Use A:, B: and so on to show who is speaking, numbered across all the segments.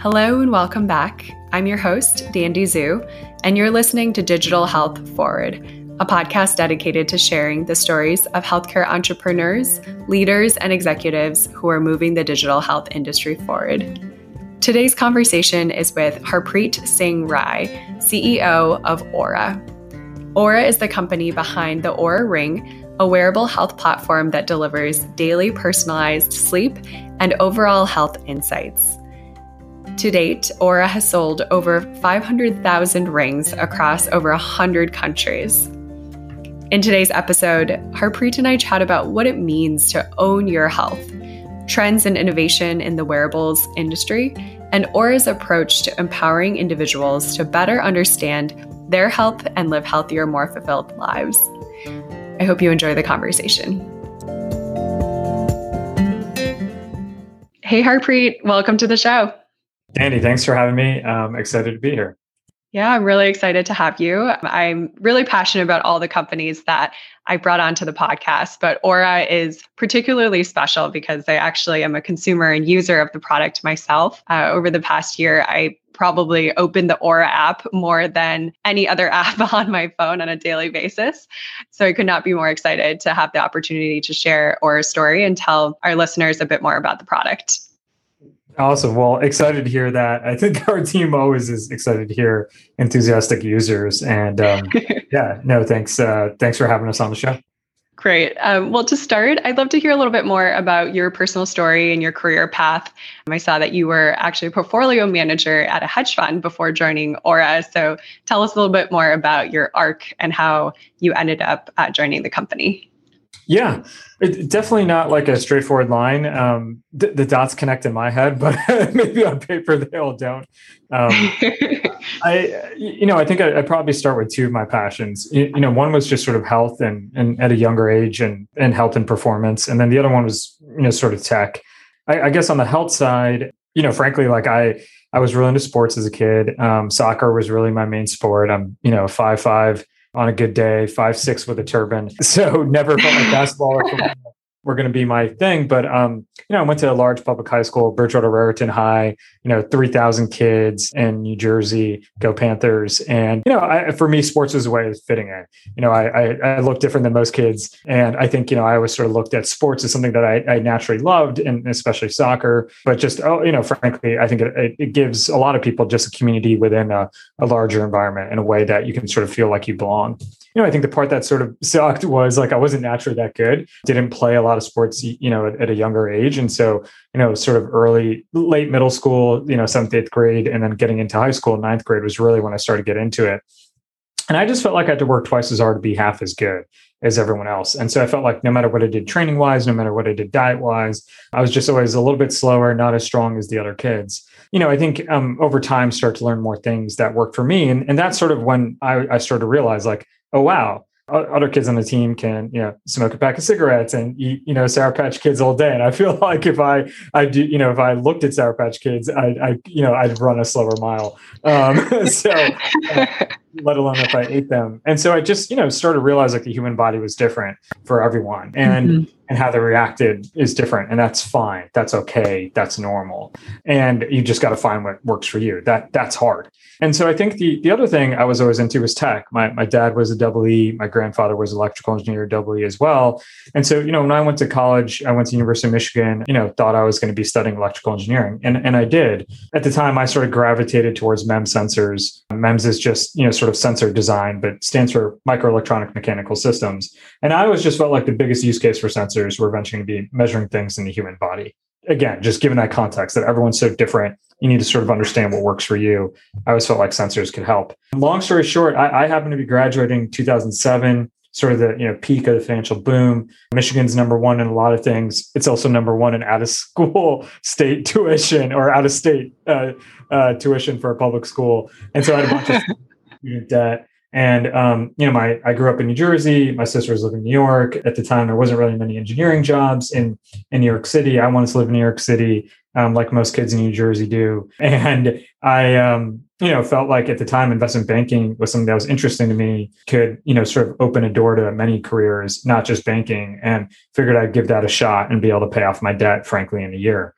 A: Hello and welcome back. I'm your host, Danny Zhu, and you're listening to Digital Health Forward, a podcast dedicated to sharing the stories of healthcare entrepreneurs, leaders, and executives who are moving the digital health industry forward. Today's conversation is with Harpreet Singh Rai, CEO of Oura. Oura is the company behind the Oura Ring, a wearable health platform that delivers daily personalized sleep and overall health insights. To date, Oura has sold over 500,000 rings across over 100 countries. In today's episode, Harpreet and I chat about what it means to own your health, trends and innovation in the wearables industry, and Oura's approach to empowering individuals to better understand their health and live healthier, more fulfilled lives. I hope you enjoy the conversation. Hey, Harpreet, welcome to the show.
B: Danny, thanks for having me. I'm excited to be here.
A: Yeah, I'm really excited to have you. I'm really passionate about all the companies that I brought onto the podcast, but Oura is particularly special because I actually am a consumer and user of the product myself. Uh, over the past year, I probably opened the Oura app more than any other app on my phone on a daily basis. So I could not be more excited to have the opportunity to share Oura's story and tell our listeners a bit more about the product.
B: Awesome. Well, excited to hear that. I think our team always is excited to hear enthusiastic users. And um, yeah, no, thanks. Uh, thanks for having us on the show.
A: Great. Um, well, to start, I'd love to hear a little bit more about your personal story and your career path. I saw that you were actually a portfolio manager at a hedge fund before joining Oura. So tell us a little bit more about your arc and how you ended up uh, joining the company.
B: Yeah, it, definitely not like a straightforward line. Um, th- the dots connect in my head, but maybe on paper they all don't. Um, I, you know, I think I, would probably start with two of my passions. You, you, know, one was just sort of health and, and at a younger age and, and health and performance. And then the other one was, you know, sort of tech. I, I guess on the health side, you know, frankly, like I, I was really into sports as a kid. Um, soccer was really my main sport. I'm, you know, five, five, on a good day, five six with a turban. So never felt like basketball or were going to be my thing. But um, you know, I went to a large public high school, Bridgewater Raritan High. You know, three thousand kids in New Jersey. Go Panthers! And you know, I, for me, sports was a way of fitting in. You know, I, I, I look different than most kids, and I think you know I always sort of looked at sports as something that I, I naturally loved, and especially soccer. But just oh, you know, frankly, I think it, it gives a lot of people just a community within a, a larger environment in a way that you can sort of feel like you belong you know, I think the part that sort of sucked was like I wasn't naturally that good. Didn't play a lot of sports, you know, at, at, a younger age, and so you know, sort of early, late middle school, you know, seventh, eighth grade, and then getting into high school, ninth grade was really when I started to get into it. And I just felt like I had to work twice as hard to be half as good as everyone else. And so I felt like no matter what I did training wise, no matter what I did diet wise, I was just always a little bit slower, not as strong as the other kids. You know, I think um, over time start to learn more things that work for me. And, and that's sort of when I, I started to realize like, oh wow. Other kids on the team can you know smoke a pack of cigarettes and eat you know sour patch kids all day. And i feel like if i i do you know if i looked at sour patch kids i i you know i'd run a slower mile. Um so uh, let alone if i ate them. And so i just you know started to realize like the human body was different for everyone and mm-hmm. and how they reacted is different. And that's fine. That's okay. That's normal. And you just got to find what works for you. That that's hard and so I think the the other thing I was always into was tech. My my dad was a double E, my grandfather was electrical engineer double E as well. And so, you know, when I went to college, I went to University of Michigan, you know, thought I was going to be studying electrical engineering. And and I did. At the time I sort of gravitated towards MEMS sensors. MEMS is just, you know, sort of sensor design, but stands for microelectronic mechanical systems. And I always just felt like the biggest use case for sensors were eventually going to be measuring things in the human body again, just given that context that everyone's so different, you need to sort of understand what works for you. I always felt like sensors could help. Long story short, I, I happen to be graduating 2007 sort of the you know peak of the financial boom. Michigan's number one in a lot of things. It's also number one in out of school state tuition or out of state uh, uh, tuition for a public school. And so I had a bunch of student debt. And um, you know, my I grew up in New Jersey. My sister was living in New York at the time. There wasn't really many engineering jobs in in New York City. I wanted to live in New York City, um, like most kids in New Jersey do. And I, um, you know, felt like at the time investment banking was something that was interesting to me. Could you know sort of open a door to many careers, not just banking. And figured I'd give that a shot and be able to pay off my debt, frankly, in a year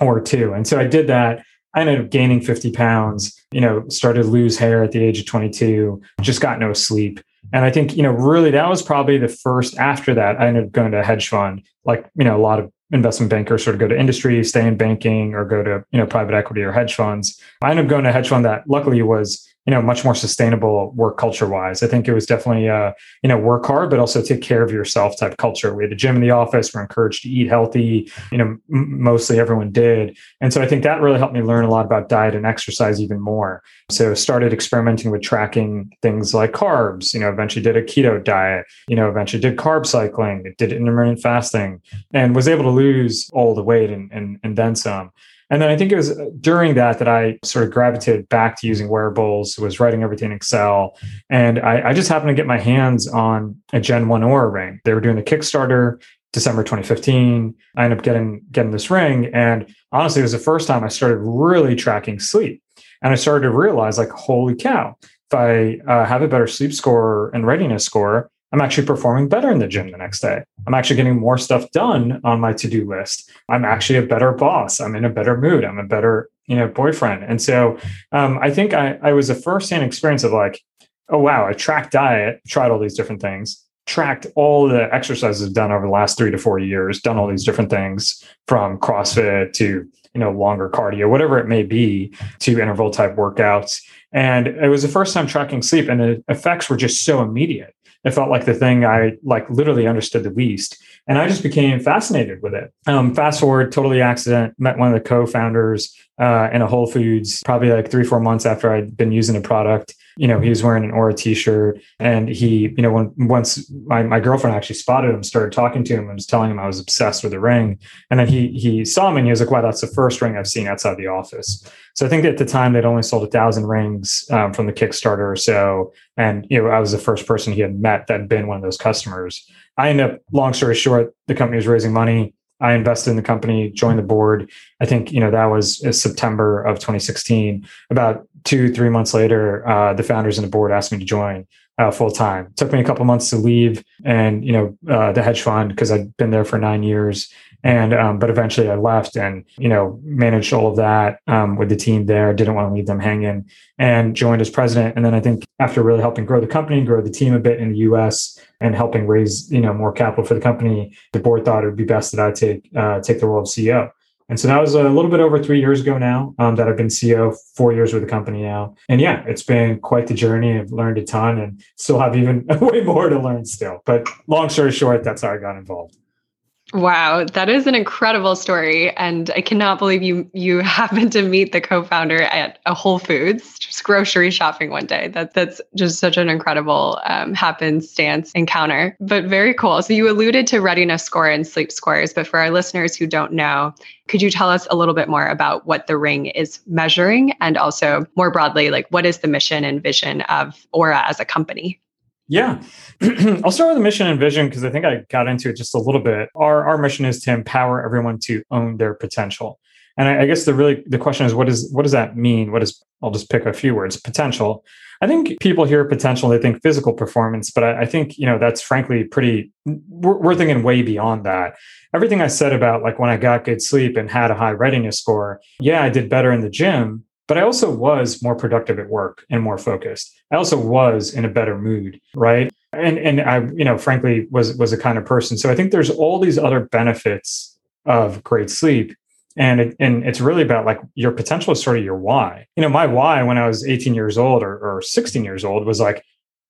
B: or two. And so I did that. I ended up gaining 50 pounds, you know, started to lose hair at the age of 22, just got no sleep. And I think, you know, really that was probably the first after that. I ended up going to a hedge fund, like, you know, a lot of investment bankers sort of go to industry, stay in banking, or go to, you know, private equity or hedge funds. I ended up going to a hedge fund that luckily was you know much more sustainable work culture wise i think it was definitely uh you know work hard but also take care of yourself type culture. We had a gym in the office. We're encouraged to eat healthy you know m- mostly everyone did. And so i think that really helped me learn a lot about diet and exercise even more. So started experimenting with tracking things like carbs you know eventually did a keto diet you know eventually did carb cycling did intermittent fasting and was able to lose all the weight and and, and then some and then I think it was during that that I sort of gravitated back to using wearables, was writing everything in Excel. And I, I just happened to get my hands on a Gen 1 Oura ring. They were doing the Kickstarter December 2015. I ended up getting getting this ring. And honestly, it was the first time I started really tracking sleep. And I started to realize, like, holy cow, if I uh, have a better sleep score and readiness score, I'm actually performing better in the gym the next day. I'm actually getting more stuff done on my to-do list. I'm actually a better boss. I'm in a better mood. I'm a better, you know, boyfriend. And so um, I think I, I was a first-hand experience of like, oh wow, I tracked diet, tried all these different things, tracked all the exercises done over the last three to four years, done all these different things from CrossFit to you know longer cardio, whatever it may be, to interval type workouts. And it was the first time tracking sleep, and the effects were just so immediate it felt like the thing I like literally understood the least. And I just became fascinated with it. Um, fast forward, totally accident, met one of the co-founders uh, in a Whole Foods probably like three, four months after I'd been using the product. You know, he was wearing an Oura t-shirt and he, you know, when once my, my girlfriend actually spotted him, started talking to him and was telling him I was obsessed with the ring. And then he he saw me and he was like, wow, that's the first ring I've seen outside the office. So I think at the time they'd only sold a thousand rings um, from the Kickstarter or so. And, you know, I was the first person he had met that had been one of those customers. I ended up, long story short, the company was raising money I invested in the company, joined the board. I think you know that was uh, September of 2016. About two, three months later, uh, the founders and the board asked me to join uh, full time. Took me a couple months to leave, and you know uh, the hedge fund because I'd been there for nine years. And um, but eventually I left and you know managed all of that um, with the team there. Didn't want to leave them hanging, and joined as president. And then I think after really helping grow the company, grow the team a bit in the U.S. and helping raise you know more capital for the company, the board thought it would be best that I take uh, take the role of CEO. And so that was a little bit over three years ago now um, that I've been CEO, four years with the company now. And yeah, it's been quite the journey. I've learned a ton and still have even way more to learn still. But long story short, that's how I got involved.
A: Wow, that is an incredible story, and I cannot believe you you happened to meet the co-founder at a Whole Foods, just grocery shopping one day. That that's just such an incredible um, happenstance encounter, but very cool. So you alluded to readiness score and sleep scores, but for our listeners who don't know, could you tell us a little bit more about what the ring is measuring, and also more broadly, like what is the mission and vision of Oura as a company?
B: Yeah. I'll start with the mission and vision because I think I got into it just a little bit. Our, our mission is to empower everyone to own their potential. And I, I guess the really the question is what is what does that mean? What is I'll just pick a few words. Potential. I think people hear potential, they think physical performance, but I, I think, you know, that's frankly pretty we're, we're thinking way beyond that. Everything I said about like when I got good sleep and had a high readiness score, yeah, I did better in the gym, but I also was more productive at work and more focused. I also was in a better mood, right? And and I, you know, frankly, was was a kind of person. So I think there's all these other benefits of great sleep. And it, and it's really about like your potential is sort of your why. You know, my why when I was 18 years old or, or 16 years old was like,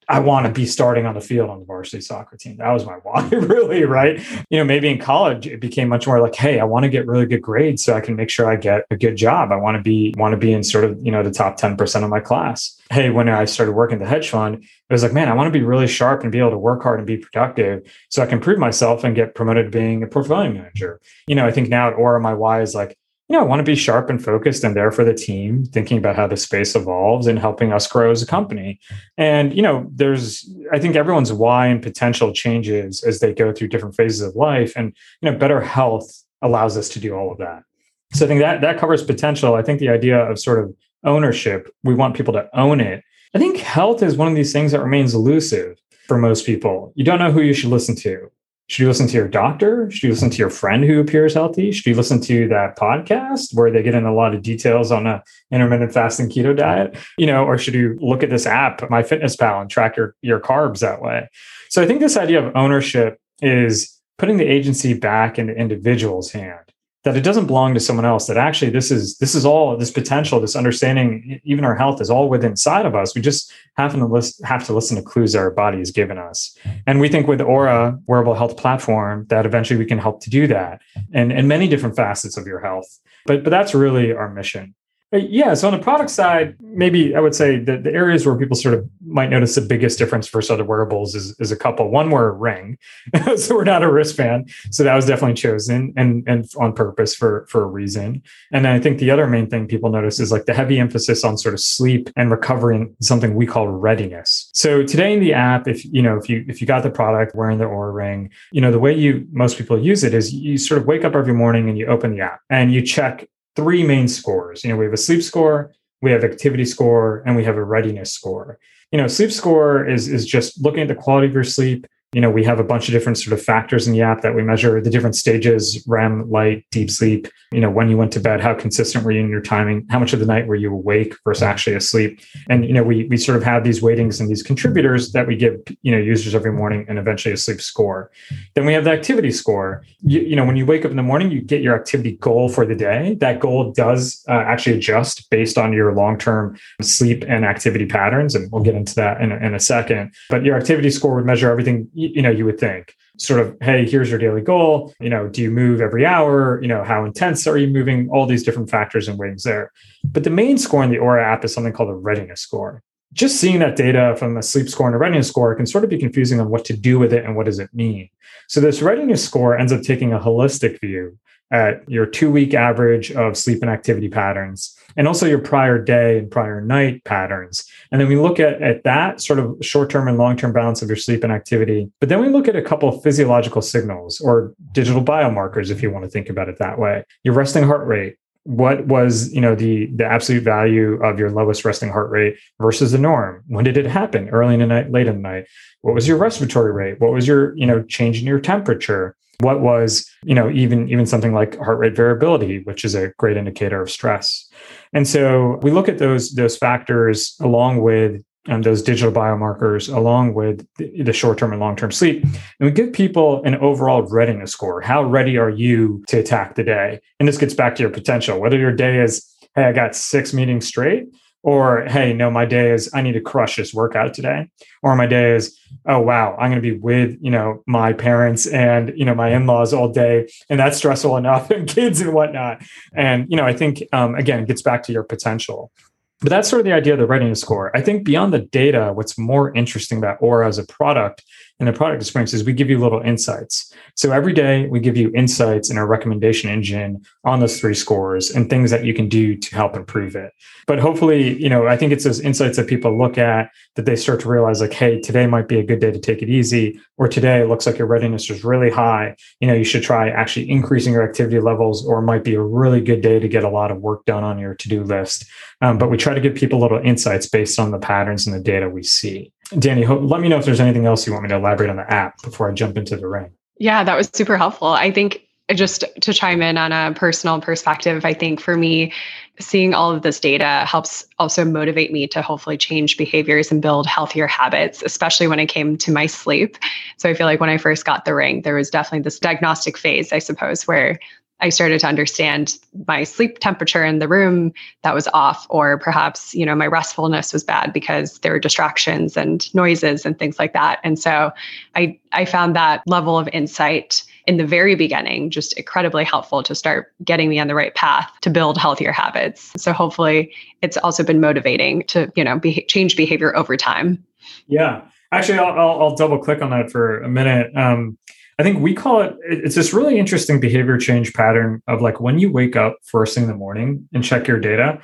B: I want to be starting on the field on the varsity soccer team. That was my why, really, right? You know, maybe in college it became much more like, hey, I want to get really good grades so I can make sure I get a good job. I want to be want to be in sort of, you know, the top 10% of my class. Hey, when I started working the hedge fund, it was like, man, I want to be really sharp and be able to work hard and be productive so I can prove myself and get promoted to being a portfolio manager. You know, I think now at Oura, my why is like, you know, I want to be sharp and focused and there for the team, thinking about how the space evolves and helping us grow as a company. And, you know, there's, I think everyone's why and potential changes as they go through different phases of life. And, you know, better health allows us to do all of that. So I think that that covers potential. I think the idea of sort of ownership, we want people to own it. I think health is one of these things that remains elusive for most people. You don't know who you should listen to. Should you listen to your doctor? Should you listen to your friend who appears healthy? Should you listen to that podcast where they get in a lot of details on a intermittent fasting keto diet? You know, or should you look at this app, MyFitnessPal, and track your, your carbs that way? So I think this idea of ownership is putting the agency back in the individual's hand that it doesn't belong to someone else that actually this is this is all this potential this understanding even our health is all within inside of us. We just happen to list, have to listen to clues our body has given us. And we think with Oura wearable health platform that eventually we can help to do that and and many different facets of your health. But but that's really our mission Uh, yeah. So on the product side, maybe I would say that the areas where people sort of might notice the biggest difference versus other wearables is, is a couple. One, we're a ring, so we're not a wristband. So that was definitely chosen and and on purpose for for a reason. And I think the other main thing people notice is like the heavy emphasis on sort of sleep and recovery and something we call readiness. So today in the app, if you know if you if you got the product wearing the Oura ring, you know the way you most people use it is you sort of wake up every morning and you open the app and you check three main scores. You know, we have a sleep score, we have activity score, and we have a readiness score. You know, sleep score is is just looking at the quality of your sleep you know, we have a bunch of different sort of factors in the app that we measure the different stages, REM, light, deep sleep, you know, when you went to bed, how consistent were you in your timing, how much of the night were you awake versus actually asleep. And, you know, we, we sort of have these weightings and these contributors that we give, you know, users every morning and eventually a sleep score. Then we have the activity score. You, you know, when you wake up in the morning, you get your activity goal for the day. That goal does uh, actually adjust based on your long-term sleep and activity patterns. And we'll get into that in a, in a second. But your activity score would measure everything you know you would think sort of hey here's your daily goal. You know do you move every hour? You know how intense are you moving? All these different factors and weightings there. But the main score in the Oura app is something called a readiness score. Just seeing that data from a sleep score and a readiness score can sort of be confusing on what to do with it and what does it mean. So this readiness score ends up taking a holistic view at your two week average of sleep and activity patterns and also your prior day and prior night patterns. And then we look at, at that sort of short term and long term balance of your sleep and activity. But then we look at a couple of physiological signals or digital biomarkers, if you want to think about it that way. Your resting heart rate, what was you know the the absolute value of your lowest resting heart rate versus the norm when did it happen early in the night late in the night what was your respiratory rate what was your you know change in your temperature what was you know even even something like heart rate variability which is a great indicator of stress. And so we look at those those factors along with um, those digital biomarkers along with the, the short-term and long-term sleep. And we give people an overall readiness score. How ready are you to attack the day? And this gets back to your potential. Whether your day is hey i got six meetings straight or hey no my day is i need to crush this workout today. Or my day is oh wow i'm going to be with you know my parents and you know my in-laws all day and that's stressful enough and kids and whatnot. And you know i think um, again it gets back to your potential. But that's sort of the idea of the readiness score. I think beyond the data what's more interesting about Oura as a product and the product experience is we give you little insights so every day we give you insights in our recommendation engine on those three scores and things that you can do to help improve it. But hopefully, you know, I think it's those insights that people look at that they start to realize like, hey, today might be a good day to take it easy, or today it looks like your readiness is really high. You know, you should try actually increasing your activity levels, or might be a really good day to get a lot of work done on your to-do list. Um, but we try to give people little insights based on the patterns and the data we see. Danny, let me know if there's anything else you want me to elaborate on the app before I jump into the ring.
A: Yeah, that was super helpful. I think just to chime in on a personal perspective, I think for me, seeing all of this data helps also motivate me to hopefully change behaviors and build healthier habits, especially when it came to my sleep. So I feel like when I first got the ring, there was definitely this diagnostic phase, I suppose, where I started to understand my sleep temperature in the room that was off, or perhaps, you know, my restfulness was bad because there were distractions and noises and things like that. And so I, I found that level of insight in the very beginning just incredibly helpful to start getting me on the right path to build healthier habits. So hopefully it's also been motivating to, you know, be, change behavior over time.
B: Yeah. Actually, I'll, I'll, I'll double click on that for a minute. Um, I think we call it, it's this really interesting behavior change pattern of like when you wake up first thing in the morning and check your data,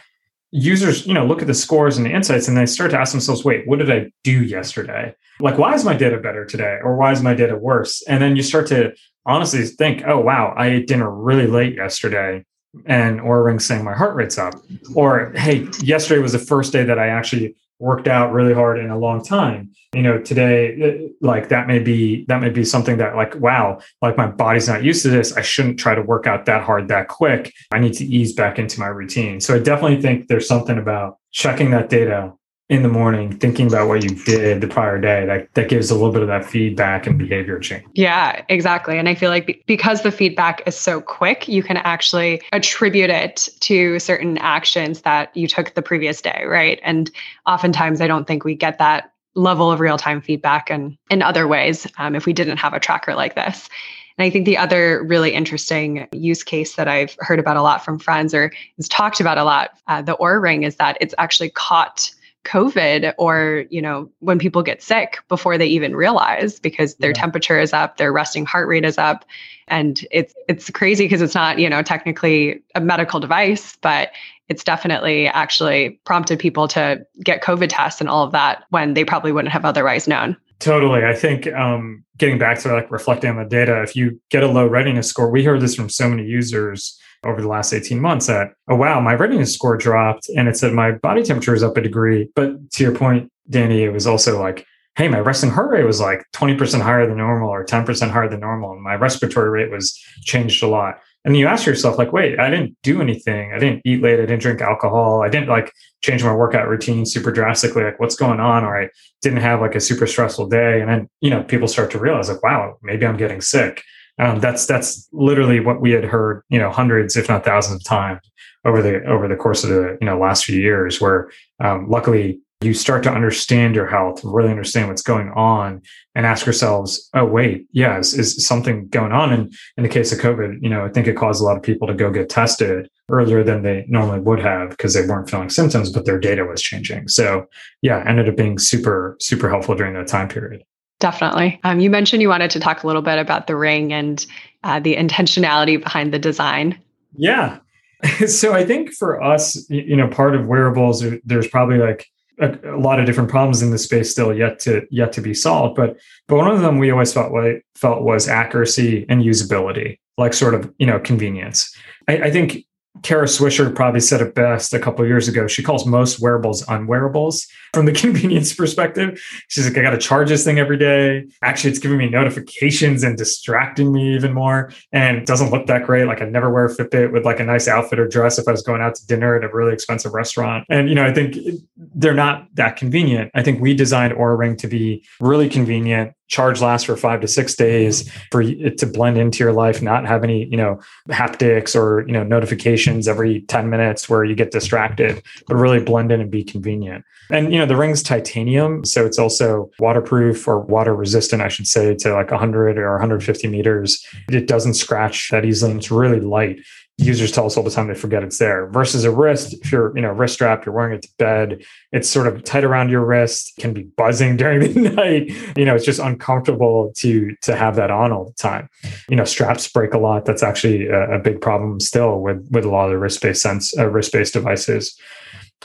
B: users, you know, look at the scores and the insights and they start to ask themselves, wait, what did I do yesterday? Like, why is my data better today? Or why is my data worse? And then you start to honestly think, oh, wow, I ate dinner really late yesterday and Oura ring saying my heart rate's up. Or, hey, yesterday was the first day that I actually worked out really hard in a long time. You know today uh, like that may be that may be something that like wow like my body's not used to this. I shouldn't try to work out that hard that quick. I need to ease back into my routine. So i definitely think there's something about checking that data in the morning thinking about what you did the prior day that, that gives a little bit of that feedback and behavior change.
A: Yeah exactly. And i feel like because the feedback is so quick you can actually attribute it to certain actions that you took the previous day right? And oftentimes i don't think we get that level of real-time feedback and in other ways um, if we didn't have a tracker like this. And I think the other really interesting use case that I've heard about a lot from friends or is talked about a lot, uh, the Oura Ring, is that it's actually caught COVID or, you know, when people get sick before they even realize because their yeah. temperature is up, their resting heart rate is up. And it's it's crazy because it's not, you know, technically a medical device, but it's definitely actually prompted people to get COVID tests and all of that when they probably wouldn't have otherwise known.
B: Totally. I think um, getting back to like reflecting on the data, if you get a low readiness score, we heard this from so many users over the last 18 months that, oh, wow, my readiness score dropped and it said my body temperature is up a degree. But to your point, Danny, it was also like, hey, my resting heart rate was like 20% higher than normal or 10% higher than normal. And my respiratory rate was changed a lot. And you ask yourself, like, wait, I didn't do anything. I didn't eat late. I didn't drink alcohol. I didn't like change my workout routine super drastically. Like, what's going on? Or I didn't have like a super stressful day. And then, you know, people start to realize, like, wow, maybe I'm getting sick. Um, that's that's literally what we had heard, you know, hundreds, if not thousands of times over the over the course of the you know last few years. Where um, luckily you start to understand your health, really understand what's going on, and ask yourselves, oh wait, yeah, is, is something going on? And in the case of COVID, you know, I think it caused a lot of people to go get tested earlier than they normally would have because they weren't feeling symptoms, but their data was changing. So yeah, ended up being super super helpful during that time period.
A: Definitely. Um, you mentioned you wanted to talk a little bit about the ring and uh, the intentionality behind the design.
B: Yeah. so I think for us, you know, part of wearables, there's probably like a, a, lot of different problems in the space still yet to yet to be solved. But but one of them we always felt like, felt was accuracy and usability, like sort of you know convenience. I, I think Kara Swisher probably said it best a couple years ago. She calls most wearables unwearables from the convenience perspective. She's like, I got to charge this thing every day. Actually, it's giving me notifications and distracting me even more. And it doesn't look that great. Like I'd never wear a Fitbit with like a nice outfit or dress if I was going out to dinner at a really expensive restaurant. And, you know, I think they're not that convenient. I think we designed Oura Ring to be really convenient, charge lasts for five to six days for it to blend into your life not have any you know haptics or you know notifications every 10 minutes where you get distracted but really blend in and be convenient. And you know the ring's titanium so it's also waterproof or water resistant i should say to like 100 or 150 meters. It doesn't scratch that easily and it's really light users tell us all the time they forget it's there versus a wrist if you're you know wrist strap you're wearing it to bed it's sort of tight around your wrist can be buzzing during the night. You know it's just uncomfortable to to have that on all the time. You know straps break a lot. That's actually a, a big problem still with with a lot of the wrist-based sense uh, wrist-based devices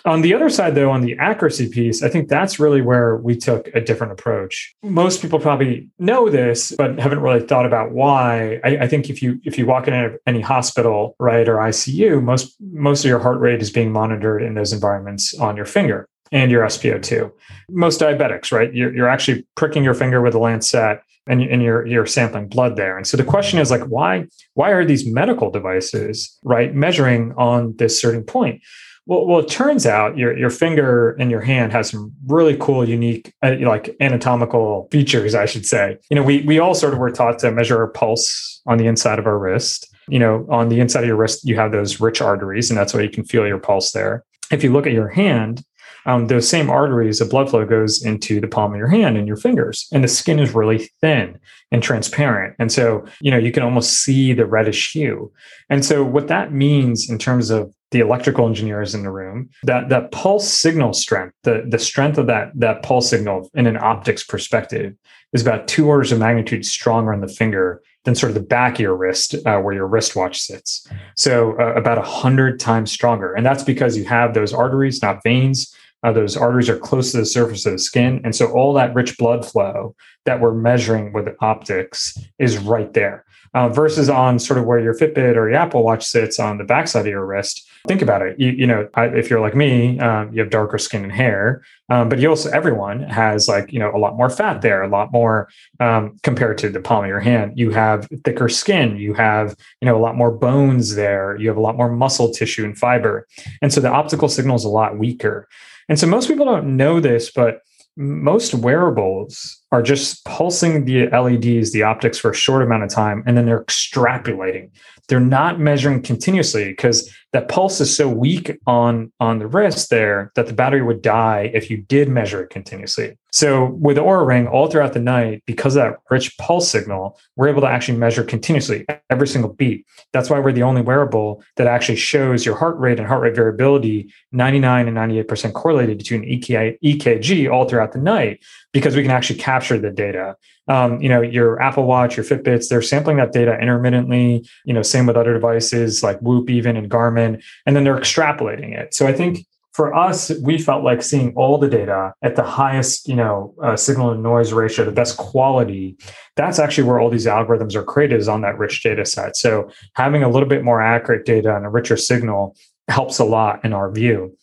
B: on the other side, though, on the accuracy piece, I think that's really where we took a different approach. Most people probably know this, but haven't really thought about why. I, I think if you if you walk into any hospital, right, or ICU, most most of your heart rate is being monitored in those environments on your finger and your SpO2. Most diabetics, right, you're, you're actually pricking your finger with a lancet and, and you're you're sampling blood there. And so the question is like, why why are these medical devices right measuring on this certain point? Well, well, it turns out your your finger and your hand has some really cool, unique, uh, like anatomical features, I should say. You know, we we all sort of were taught to measure our pulse on the inside of our wrist. You know, on the inside of your wrist, you have those rich arteries, and that's why you can feel your pulse there. If you look at your hand, um, those same arteries, the blood flow goes into the palm of your hand and your fingers, and the skin is really thin and transparent. And so, you know, you can almost see the reddish hue. And so, what that means in terms of the electrical engineers in the room that that pulse signal strength the the strength of that that pulse signal in an optics perspective is about two orders of magnitude stronger on the finger than sort of the back of your wrist uh, where your wristwatch sits so uh, about a hundred times stronger and that's because you have those arteries not veins uh, those arteries are close to the surface of the skin and so all that rich blood flow that we're measuring with optics is right there uh, versus on sort of where your Fitbit or your Apple Watch sits on the backside of your wrist. Think about it. You, you know, I, if you're like me, um, you have darker skin and hair, um, but you also everyone has like you know a lot more fat there, a lot more um, compared to the palm of your hand. You have thicker skin. You have you know a lot more bones there. You have a lot more muscle tissue and fiber, and so the optical signal is a lot weaker. And so most people don't know this, but most wearables are just pulsing the LEDs, the optics for a short amount of time, and then they're extrapolating. They're not measuring continuously because that pulse is so weak on, on the wrist there that the battery would die if you did measure it continuously. So with the Oura Ring, all throughout the night, because of that rich pulse signal, we're able to actually measure continuously every single beat. That's why we're the only wearable that actually shows your heart rate and heart rate variability 99 and 98% correlated between EKG all throughout the night because we can actually capture the data. Um, you know, your Apple Watch, your Fitbits, they're sampling that data intermittently. You know, same with other devices like Whoop, even and Garmin, and then they're extrapolating it. So I think for us, we felt like seeing all the data at the highest, you know, uh, signal to noise ratio, the best quality. That's actually where all these algorithms are created is on that rich data set. So having a little bit more accurate data and a richer signal helps a lot in our view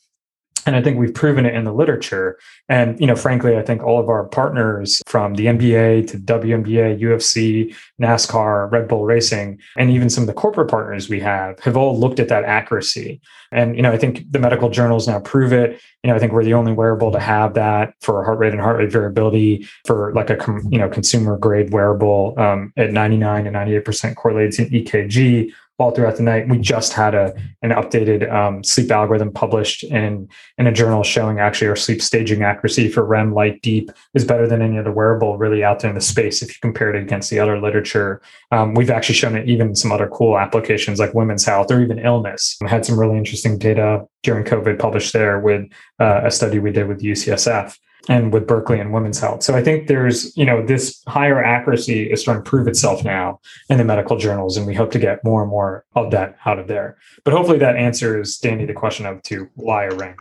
B: and i think we've proven it in the literature. And you know frankly i think all of our partners from the nba to WNBA, ufc nascar red bull racing and even some of the corporate partners we have have all looked at that accuracy. And you know i think the medical journals now prove it. You know i think we're the only wearable to have that for heart rate and heart rate variability for like a you know consumer grade wearable um, at 99 and 98% correlates in ekg all throughout the night. We just had a an updated um, sleep algorithm published in in a journal showing actually our sleep staging accuracy for REM light deep is better than any other wearable really out there in the space if you compare it against the other literature. Um, we've actually shown it even some other cool applications like women's health or even illness. We had some really interesting data during COVID published there with uh, a study we did with UCSF and with Berkeley and women's health. So I think there's, you know, this higher accuracy is starting to prove itself now in the medical journals, and we hope to get more and more of that out of there. But hopefully that answers Danny the question of to why a ring.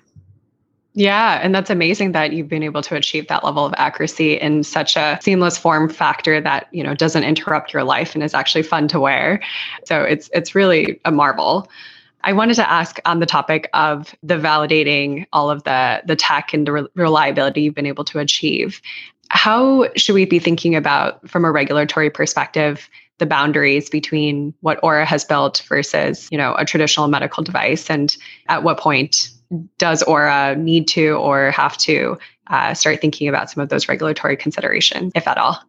A: Yeah, and that's amazing that you've been able to achieve that level of accuracy in such a seamless form factor that, you know, doesn't interrupt your life and is actually fun to wear. So it's it's really a marvel. I wanted to ask on the topic of the validating all of the the tech and the re- reliability you've been able to achieve. How should we be thinking about, from a regulatory perspective, the boundaries between what Oura has built versus, you know, a traditional medical device, and at what point does Oura need to or have to uh, start thinking about some of those regulatory considerations, if at all?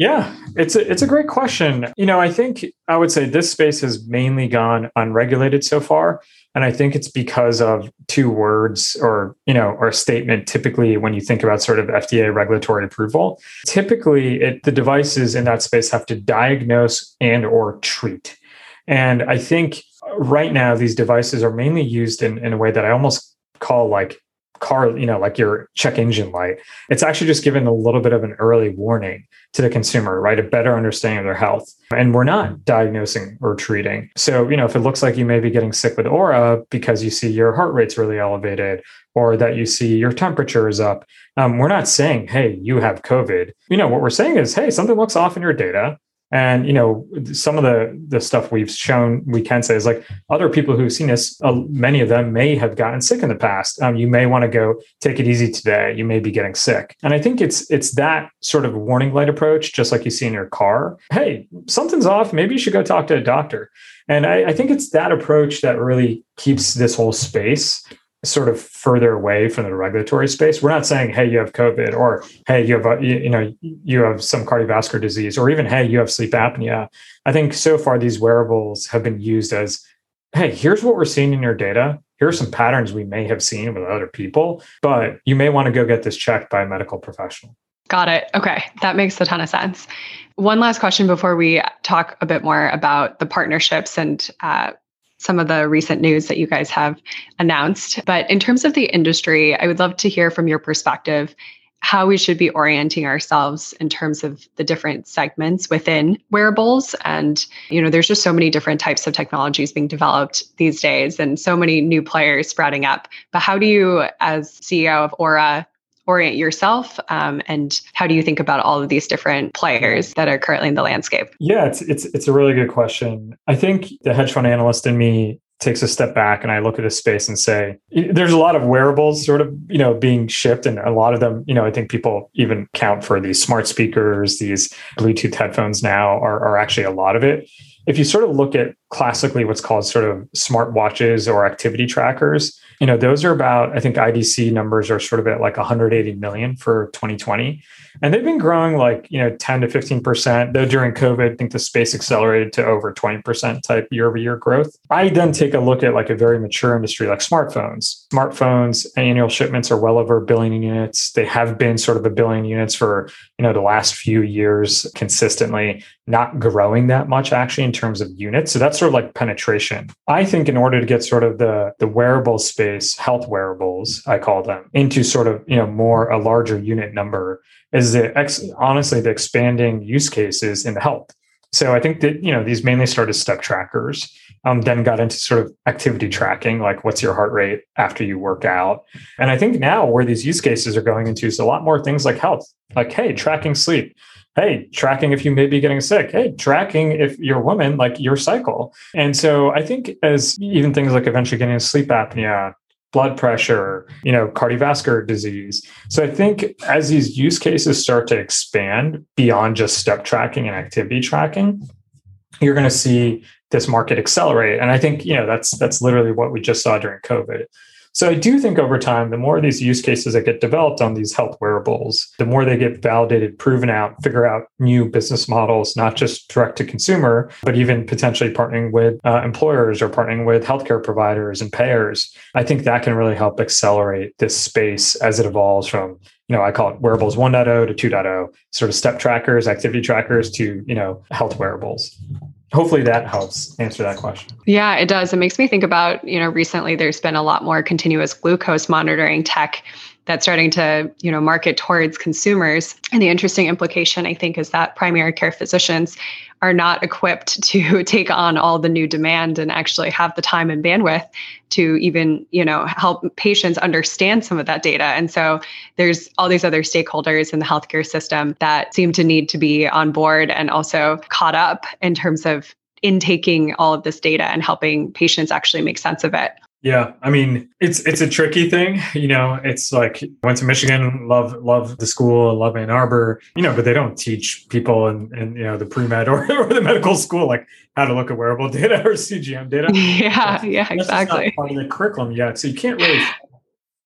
B: Yeah, it's a, it's a great question. You know, I think I would say this space has mainly gone unregulated so far. And I think it's because of two words or, you know, or a statement typically when you think about sort of FDA regulatory approval. Typically it, the devices in that space have to diagnose and or treat. And I think right now these devices are mainly used in, in a way that I almost call like car, you know, like your check engine light. It's actually just given a little bit of an early warning to the consumer, right? A better understanding of their health. And we're not diagnosing or treating. So, you know, if it looks like you may be getting sick with Oura because you see your heart rate's really elevated or that you see your temperature is up, um, we're not saying, hey, you have COVID. You know, what we're saying is, hey, something looks off in your data. And you know, some of the the stuff we've shown, we can say is like other people who've seen this. Uh, many of them may have gotten sick in the past. Um, you may want to go take it easy today. You may be getting sick, and I think it's it's that sort of warning light approach, just like you see in your car. Hey, something's off. Maybe you should go talk to a doctor. And I, I think it's that approach that really keeps this whole space sort of further away from the regulatory space. We're not saying, hey, you have COVID, or hey, you have a, you, know you have some cardiovascular disease, or even hey, you have sleep apnea. I think so far these wearables have been used as, hey, here's what we're seeing in your data. Here are some patterns we may have seen with other people, but you may want to go get this checked by a medical professional.
A: Got it. Okay. That makes a ton of sense. One last question before we talk a bit more about the partnerships and uh, some of the recent news that you guys have announced. But in terms of the industry, I would love to hear from your perspective how we should be orienting ourselves in terms of the different segments within wearables and you know there's just so many different types of technologies being developed these days and so many new players sprouting up but how do you as ceo of Oura orient yourself? Um, and how do you think about all of these different players that are currently in the landscape?
B: Yeah, it's it's it's a really good question. I think the hedge fund analyst in me takes a step back and I look at a space and say, there's a lot of wearables sort of, you know, being shipped. And a lot of them, you know, I think people even count for these smart speakers, these Bluetooth headphones now are, are actually a lot of it. If you sort of look at classically what's called sort of smart watches or activity trackers, you know, those are about, I think IDC numbers are sort of at like 180 million for 2020. And they've been growing like, you know, 10 to 15%. Though during COVID, I think the space accelerated to over 20% type year over year growth. I then take a look at like a very mature industry like smartphones. Smartphones annual shipments are well over a billion units. They have been sort of a billion units for, you know, the last few years consistently, not growing that much actually in terms of units. So that's sort of like penetration. I think in order to get sort of the the wearable space, health wearables, I call them, into sort of, you know, more a larger unit number is the ex- honestly the expanding use cases in the health. So I think that you know these mainly started step trackers, um, then got into sort of activity tracking, like what's your heart rate after you work out. And I think now where these use cases are going into is a lot more things like health, like hey, tracking sleep, hey, tracking if you may be getting sick, hey, tracking if you're a woman, like your cycle. And so I think as even things like eventually getting sleep apnea, blood pressure, you know, cardiovascular disease. So I think as these use cases start to expand beyond just step tracking and activity tracking, you're going to see this market accelerate. And I think, you know, that's that's literally what we just saw during COVID. So I do think over time, the more of these use cases that get developed on these health wearables, the more they get validated, proven out, figure out new business models, not just direct to consumer, but even potentially partnering with uh, employers or partnering with healthcare providers and payers. I think that can really help accelerate this space as it evolves from you know, I call it wearables 1.0 to 2.0, sort of step trackers, activity trackers to, you know, health wearables hopefully that helps answer that question.
A: Yeah, it does. It makes me think about, you know, recently there's been a lot more continuous glucose monitoring tech that's starting to, you know, market towards consumers. And the interesting implication I think is that primary care physicians are not equipped to take on all the new demand and actually have the time and bandwidth to even you know help patients understand some of that data. And so there's all these other stakeholders in the healthcare system that seem to need to be on board and also caught up in terms of intaking all of this data and helping patients actually make sense of it
B: yeah, I mean, it's it's a tricky thing, you know. It's like went to Michigan, love love the school, love Ann Arbor, you know, but they don't teach people in, in you know the pre med or, or the medical school like how to look at wearable data or CGM data.
A: Yeah, that's, yeah, exactly.
B: part of the curriculum yet, so you can't really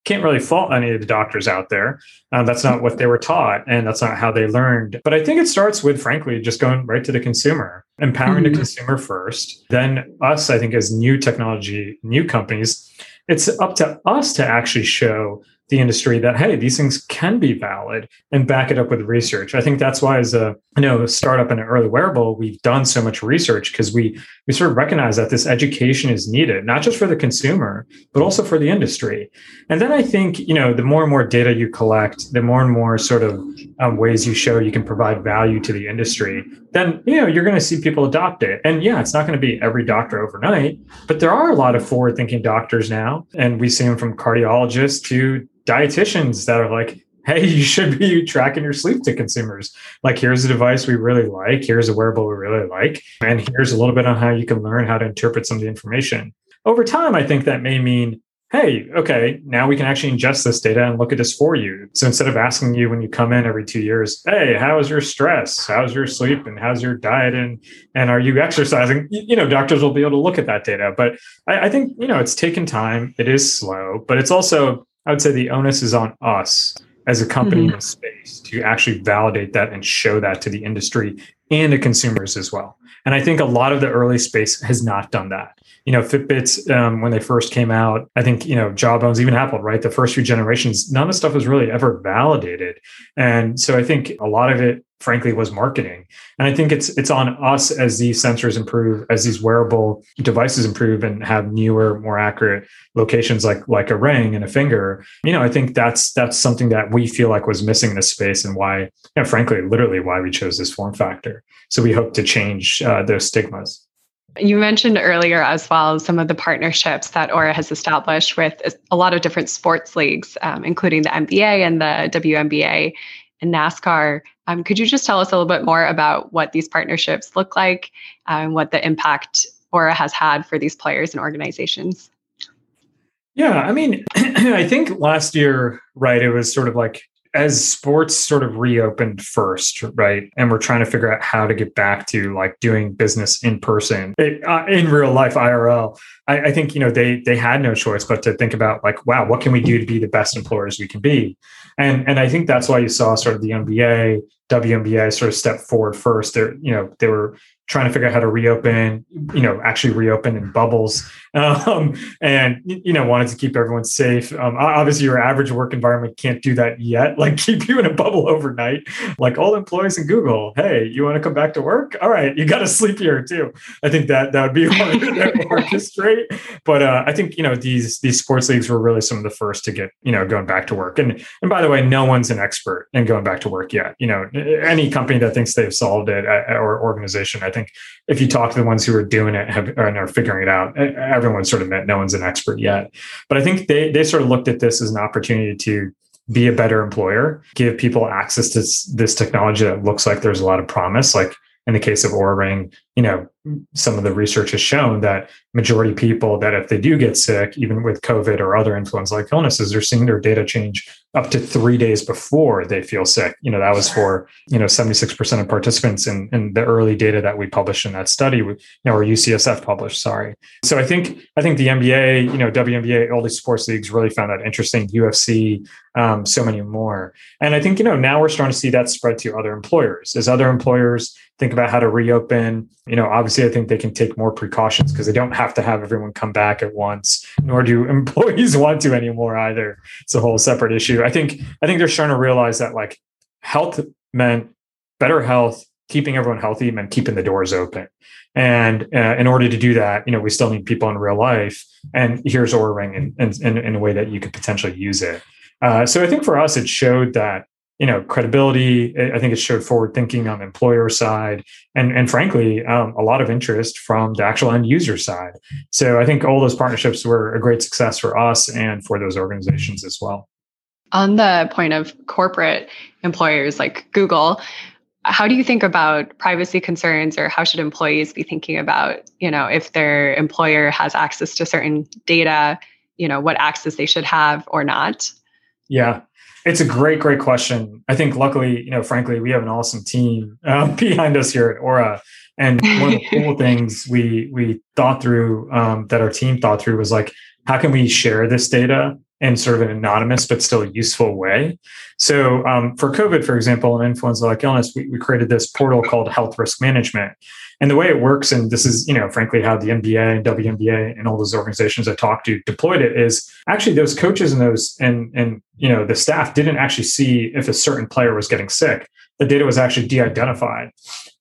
B: can't really fault any of the doctors out there. Um, that's not what they were taught, and that's not how they learned. But I think it starts with, frankly, just going right to the consumer, empowering mm-hmm. the consumer first. Then us, I think, as new technology, new companies, it's up to us to actually show the industry that hey these things can be valid and back it up with research. I think that's why as a you know startup and an early wearable we've done so much research because we we sort of recognize that this education is needed not just for the consumer but also for the industry. And then i think you know the more and more data you collect the more and more sort of um, ways you show you can provide value to the industry then you know you're going to see people adopt it. And yeah it's not going to be every doctor overnight but there are a lot of forward thinking doctors now and we see them from cardiologists to dietitians that are like, hey, you should be tracking your sleep to consumers. Like, here's a device we really like. Here's a wearable we really like. And here's a little bit on how you can learn how to interpret some of the information. Over time, I think that may mean, hey, okay, now we can actually ingest this data and look at this for you. So instead of asking you when you come in every two years, hey, how's your stress? How's your sleep? And how's your diet? And and are you exercising? You know, doctors will be able to look at that data. But I, I think, you know, it's taken time. It is slow, but it's also I would say the onus is on us as a company mm-hmm. in space to actually validate that and show that to the industry and to consumers as well. And I think a lot of the early space has not done that. You know, Fitbits, um, when they first came out, I think, you know, Jawbones, even Apple, right? The first few generations, none of the stuff was really ever validated. And so I think a lot of it frankly was marketing and i think it's it's on us as these sensors improve as these wearable devices improve and have newer more accurate locations like like a ring and a finger you know i think that's that's something that we feel like was missing in this space and why you know, frankly literally why we chose this form factor so we hope to change uh, those stigmas
A: You mentioned earlier as well some of the partnerships that Oura has established with a lot of different sports leagues, um, including the NBA and the WNBA and NASCAR. Um, could you just tell us a little bit more about what these partnerships look like and what the impact Oura has had for these players and organizations?
B: Yeah, I mean, I think last year, right, it was sort of like as sports sort of reopened first, right, and we're trying to figure out how to get back to like doing business in person, it, uh, in real life IRL. I, I, think you know they they had no choice but to think about like, wow, what can we do to be the best employers we can be, and and I think that's why you saw sort of the NBA, WNBA sort of step forward first. They're you know they were trying to figure out how to reopen, you know, actually reopen in bubbles, um, and you know, wanted to keep everyone safe. Um, obviously, your average work environment can't do that yet. Like keep you in a bubble overnight. Like all employees in Google, hey, you want to come back to work? All right, you got to sleep here too. I think that that would be hard to orchestrate. But uh, I think you know these these sports leagues were really some of the first to get you know going back to work. And and by the way, no one's an expert in going back to work yet. You know, any company that thinks they've solved it or organization, I think if you talk to the ones who are doing it have, and are figuring it out, everyone's sort of met no one's an expert yet. But I think they they sort of looked at this as an opportunity to be a better employer, give people access to this technology that looks like there's a lot of promise. Like in the case of Oura Ring, you know, some of the research has shown that majority people that if they do get sick, even with COVID or other influenza-like illnesses, they're seeing their data change up to three days before they feel sick. You know, that was for, you know, 76% of participants in, in the early data that we published in that study, you know, or UCSF published, sorry. So I think, I think the NBA, you know, WNBA, all these sports leagues really found that interesting, UFC, um, so many more. And I think, you know, now we're starting to see that spread to other employers as other employers think about how to reopen, you know, obviously I think they can take more precautions because they don't have to have everyone come back at once, nor do employees want to anymore either. It's a whole separate issue. I think I think they're starting to realize that like health meant better health, keeping everyone healthy meant keeping the doors open. And uh, in order to do that, you know, we still need people in real life. And here's Oura Ring in, in, in a way that you could potentially use it. Uh, so I think for us, it showed that you know credibility. I think it showed forward thinking on the employer side and and frankly um, a lot of interest from the actual end user side. So i think all those partnerships were a great success for us and for those organizations as well.
A: On the point of corporate employers like google how do you think about privacy concerns or how should employees be thinking about you know if their employer has access to certain data you know what access they should have or not?
B: Yeah it's a great, great question. I think luckily, you know, frankly, we have an awesome team uh, behind us here at Oura. And one of the cool things we we thought through um, that our team thought through was like, how can we share this data in sort of an anonymous but still useful way? So um, for COVID, for example, and influenza-like illness, we, we created this portal called Health Risk Management. And the way it works, and this is, you know, frankly, how the NBA and WNBA and all those organizations I talked to deployed it is actually those coaches and those and and you know the staff didn't actually see if a certain player was getting sick. The data was actually de-identified.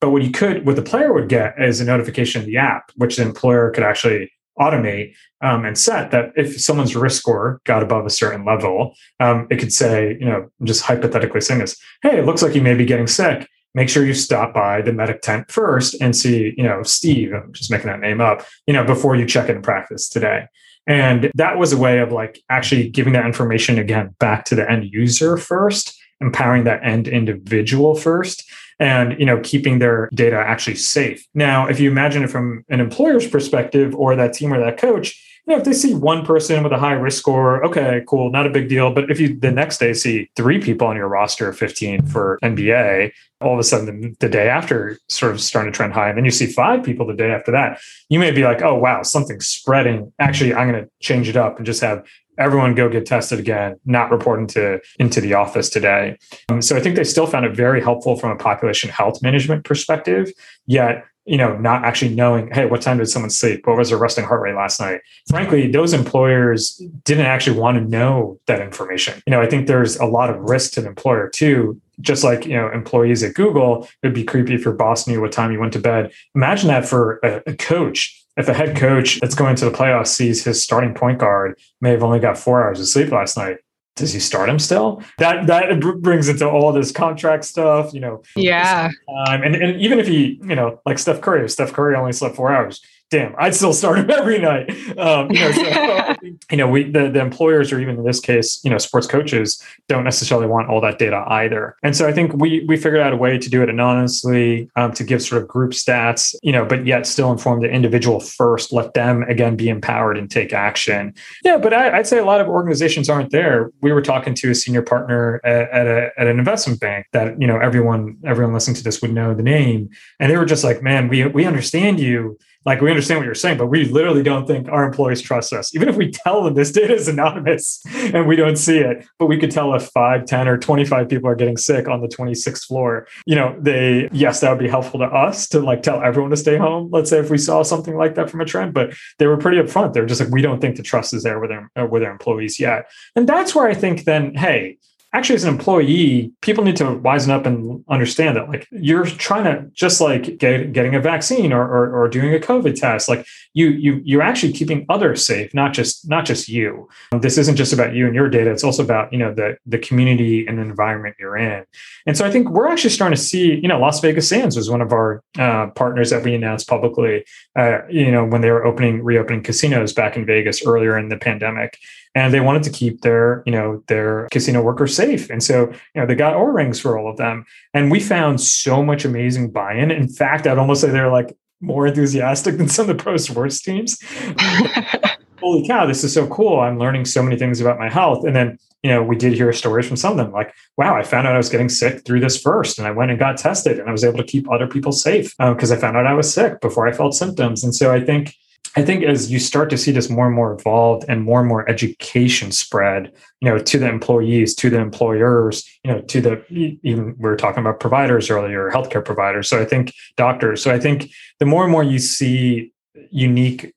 B: But what you could, what the player would get is a notification in the app, which the employer could actually automate um, and set that if someone's risk score got above a certain level, um, it could say, you know, just hypothetically saying this, hey, it looks like you may be getting sick make sure you stop by the medic tent first and see, you know, Steve, I'm just making that name up, you know, before you check in practice today. And that was a way of like actually giving that information again back to the end user first, empowering that end individual first and you know keeping their data actually safe now if you imagine it from an employer's perspective or that team or that coach you know, if they see one person with a high risk score, okay, cool, not a big deal. But if you the next day see three people on your roster of 15 for NBA, all of a sudden the, the, day after sort of starting to trend high, and then you see five people the day after that, you may be like, oh wow, something's spreading. Actually, I'm going to change it up and just have everyone go get tested again, not report into into the office today. Um, so I think they still found it very helpful from a population health management perspective. Yet you know, not actually knowing, hey, what time did someone sleep? What was their resting heart rate last night? Frankly, those employers didn't actually want to know that information. You know, I think there's a lot of risk to the employer too. Just like, you know, employees at Google, it'd be creepy if your boss knew what time you went to bed. Imagine that for a, a coach. If a head coach that's going to the playoffs sees his starting point guard may have only got four hours of sleep last night, does he start him still? That that brings into all this contract stuff, you know.
A: Yeah.
B: Um, and and even if he, you know, like Steph Curry, if Steph Curry only slept four hours, damn, I'd still start them every night. Um, you know, so, you know, we the, the employers or even in this case, you know, sports coaches don't necessarily want all that data either. And so I think we we figured out a way to do it anonymously, um, to give sort of group stats, you know, but yet still inform the individual first, let them again be empowered and take action. Yeah, but I, would say a lot of organizations aren't there. We were talking to a senior partner at, at, a, at an investment bank that you know everyone everyone listening to this would know the name, and they were just like, man, we we understand you like we understand what you're saying, but we literally don't think our employees trust us. Even if we tell them this data is anonymous and we don't see it, but we could tell if 5, 10, or 25 people are getting sick on the 26th floor, you know, they, yes, that would be helpful to us to like tell everyone to stay home. Let's say if we saw something like that from a trend, but they were pretty upfront. They're just like, we don't think the trust is there with their, with their employees yet. And that's where I think then, hey, actually as an employee people need to wisen up and understand that like you're trying to just like get, getting a vaccine or, or, or doing a covid test like you you you're actually keeping others safe not just not just you. This isn't just about you and your data it's also about you know the the community and the environment you're in. And so i think we're actually starting to see you know las vegas sands was one of our uh, partners that we announced publicly uh, you know when they were opening reopening casinos back in vegas earlier in the pandemic and they wanted to keep their you know their casino workers safe. And so you know they got Oura rings for all of them. And we found so much amazing buy-in. In fact i'd almost say they're like more enthusiastic than some of the pro sports teams. Holy cow this is so cool. I'm learning so many things about my health. And then you know we did hear stories from some of them like wow i found out i was getting sick through this first and i went and got tested and i was able to keep other people safe because um, i found out i was sick before i felt symptoms. And so i think I think as you start to see this more and more evolved and more and more education spread, you know, to the employees, to the employers, you know, to the even we were talking about providers earlier, healthcare providers. So I think doctors. So I think the more and more you see unique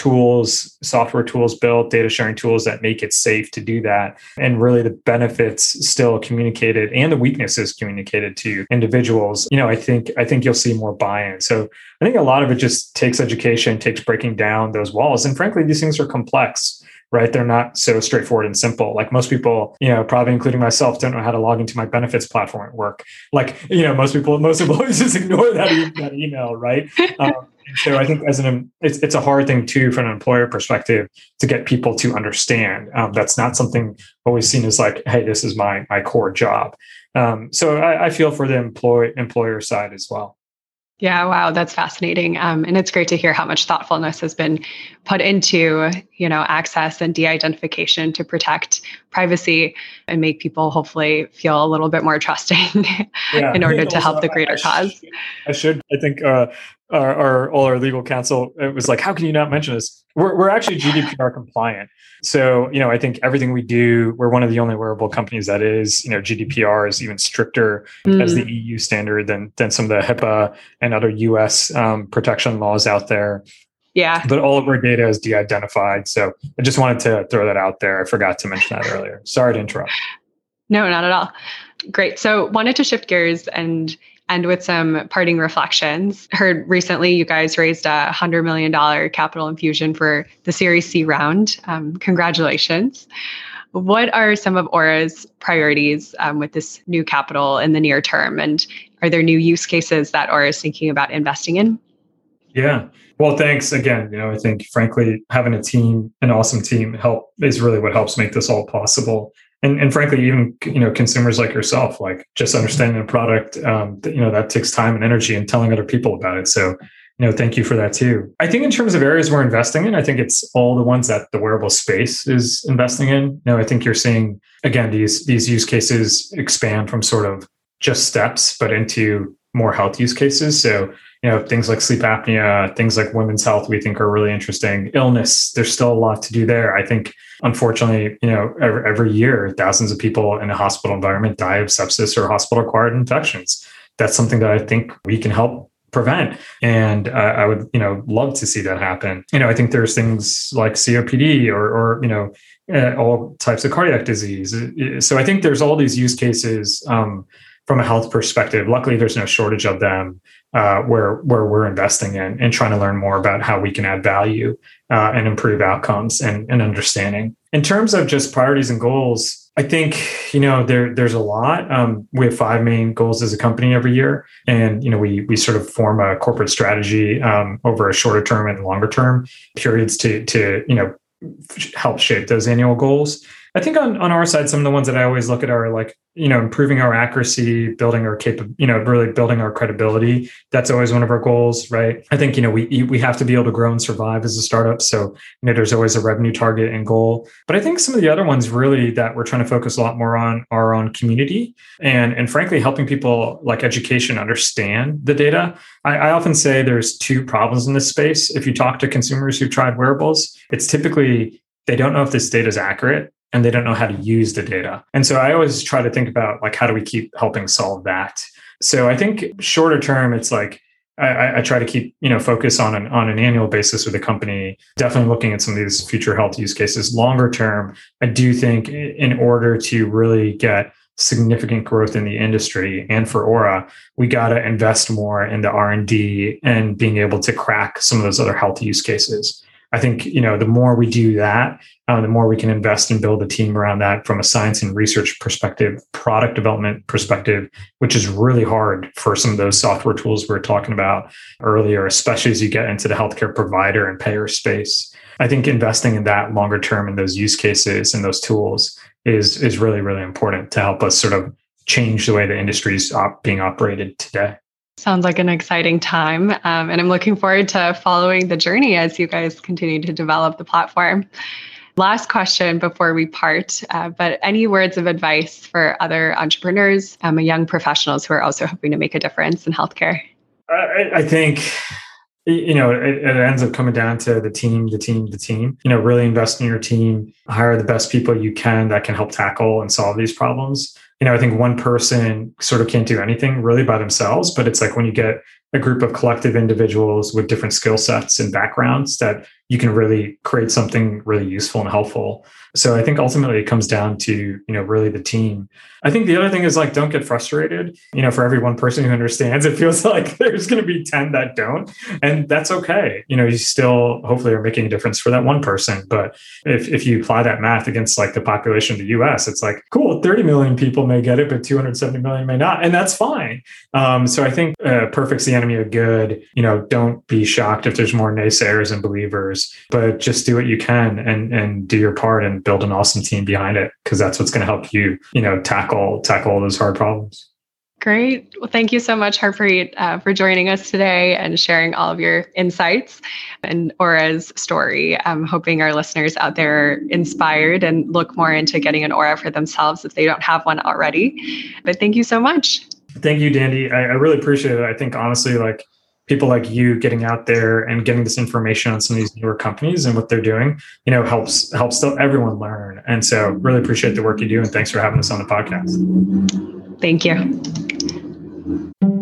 B: tools, software tools built, data sharing tools that make it safe to do that. And really the benefits still communicated and the weaknesses communicated to individuals. You know, I think I think you'll see more buy-in. So I think a lot of it just takes education, takes breaking down those walls. And frankly, these things are complex right? They're not so straightforward and simple. Like most people, you know, probably including myself, don't know how to log into my benefits platform at work. Like, you know, most people, most employees just ignore that, e- that email, right? Um, so I think as an it's it's a hard thing too from an employer perspective to get people to understand. Um, that's not something always seen as like, hey, this is my my core job. Um, so I, I feel for the employ employer side as well.
A: Yeah, wow, that's fascinating. Um, and it's great to hear how much thoughtfulness has been put into, you know, access and de-identification to protect privacy and make people hopefully feel a little bit more trusting yeah. in order to help the greater I cause.
B: I should. I think uh, our, our, all our legal counsel it was like, how can you not mention this? We're we're actually GDPR compliant. So, you know, I think everything we do, we're one of the only wearable companies that is, you know, GDPR is even stricter mm. as the EU standard than than some of the HIPAA and other US um, protection laws out there.
A: Yeah.
B: But all of our data is de-identified. So I just wanted to throw that out there. I forgot to mention that earlier. Sorry to interrupt.
A: No, not at all. Great. So wanted to shift gears and end with some parting reflections. Heard recently you guys raised a $100 million capital infusion for the Series C round. Um, congratulations. What are some of Oura's priorities um, with this new capital in the near term? And are there new use cases that Oura is thinking about investing in?
B: Yeah. Well, thanks again. You know, I think frankly, having a team, an awesome team, help is really what helps make this all possible and and frankly even you know consumers like yourself like just understanding a product um, you know that takes time and energy and telling other people about it. So you know thank you for that too. I think in terms of areas we're investing in i think it's all the ones that the wearable space is investing in. You know i think you're seeing again these these use cases expand from sort of just steps but into more health use cases. So you know things like sleep apnea things like women's health we think are really interesting. Illness there's still a lot to do there. I think unfortunately you know every, every year thousands of people in a hospital environment die of sepsis or hospital acquired infections. That's something that i think we can help prevent. And uh, i would you know love to see that happen. You know i think there's things like copd or or you know uh, all types of cardiac disease. So i think there's all these use cases um, from a health perspective. Luckily, there's no shortage of them uh, where where we're investing in and trying to learn more about how we can add value uh, and improve outcomes and, and understanding. In terms of just priorities and goals, I think you know there there's a lot. Um, we have five main goals as a company every year, and you know we we sort of form a corporate strategy um, over a shorter term and longer term periods to to you know help shape those annual goals. I think on, on our side, some of the ones that I always look at are like, you know, improving our accuracy, building our cap, you know, really building our credibility. That's always one of our goals, right? I think, you know, we we have to be able to grow and survive as a startup. So, you know, there's always a revenue target and goal. But I think some of the other ones really that we're trying to focus a lot more on are on community and and frankly helping people like education understand the data. I, I often say there's two problems in this space. If you talk to consumers who've tried wearables, it's typically they don't know if this data is accurate and they don't know how to use the data. And so I always try to think about like how do we keep helping solve that. So I think shorter term, it's like I, I, try to keep you know focus on an on an annual basis with the company. Definitely looking at some of these future health use cases. Longer term, I do think in order to really get significant growth in the industry and for Oura, we got to invest more in the R and D and being able to crack some of those other health use cases. I think you know the more we do that, uh, the more we can invest and build a team around that from a science and research perspective, product development perspective, which is really hard for some of those software tools we were talking about earlier, especially as you get into the healthcare provider and payer space. I think investing in that longer term in those use cases and those tools is is really really important to help us sort of change the way the industry is op- being operated today.
A: Sounds like an exciting time. Um, and I'm looking forward to following the journey as you guys continue to develop the platform. Last question before we part, uh, but any words of advice for other entrepreneurs, um, young professionals who are also hoping to make a difference in healthcare?
B: I, I think you know it, it, ends up coming down to the team the team the team you know really invest in your team hire the best people you can that can help tackle and solve these problems you know, I think one person sort of can't do anything really by themselves, but it's like when you get a group of collective individuals with different skill sets and backgrounds that you can really create something really useful and helpful. So I think ultimately it comes down to, you know, really the team. I think the other thing is like don't get frustrated. You know, for every one person who understands, it feels like there's going to be 10 that don't. And that's okay. You know, you still hopefully are making a difference for that one person. But if if you apply that math against like the population of the US, it's like, cool, 30 million people may get it, but 270 million may not. And that's fine. Um, so I think uh, perfect's the enemy of good. You know, don't be shocked if there's more naysayers and believers, but just do what you can and and do your part and build an awesome team behind it because that's what's going to help you, you know, tackle tackle all those hard problems.
A: Great. Well, thank you so much, Harpreet, uh, for joining us today and sharing all of your insights and Oura's story. I'm hoping our listeners out there are inspired and look more into getting an Aura for themselves if they don't have one already. But thank you so much.
B: Thank you, Danny. I, I really appreciate it. I think honestly, like people like you getting out there and getting this information on some of these newer companies and what they're doing, you know, helps helps everyone learn. And so, really appreciate the work you do, and thanks for having us on the podcast.
A: Thank you.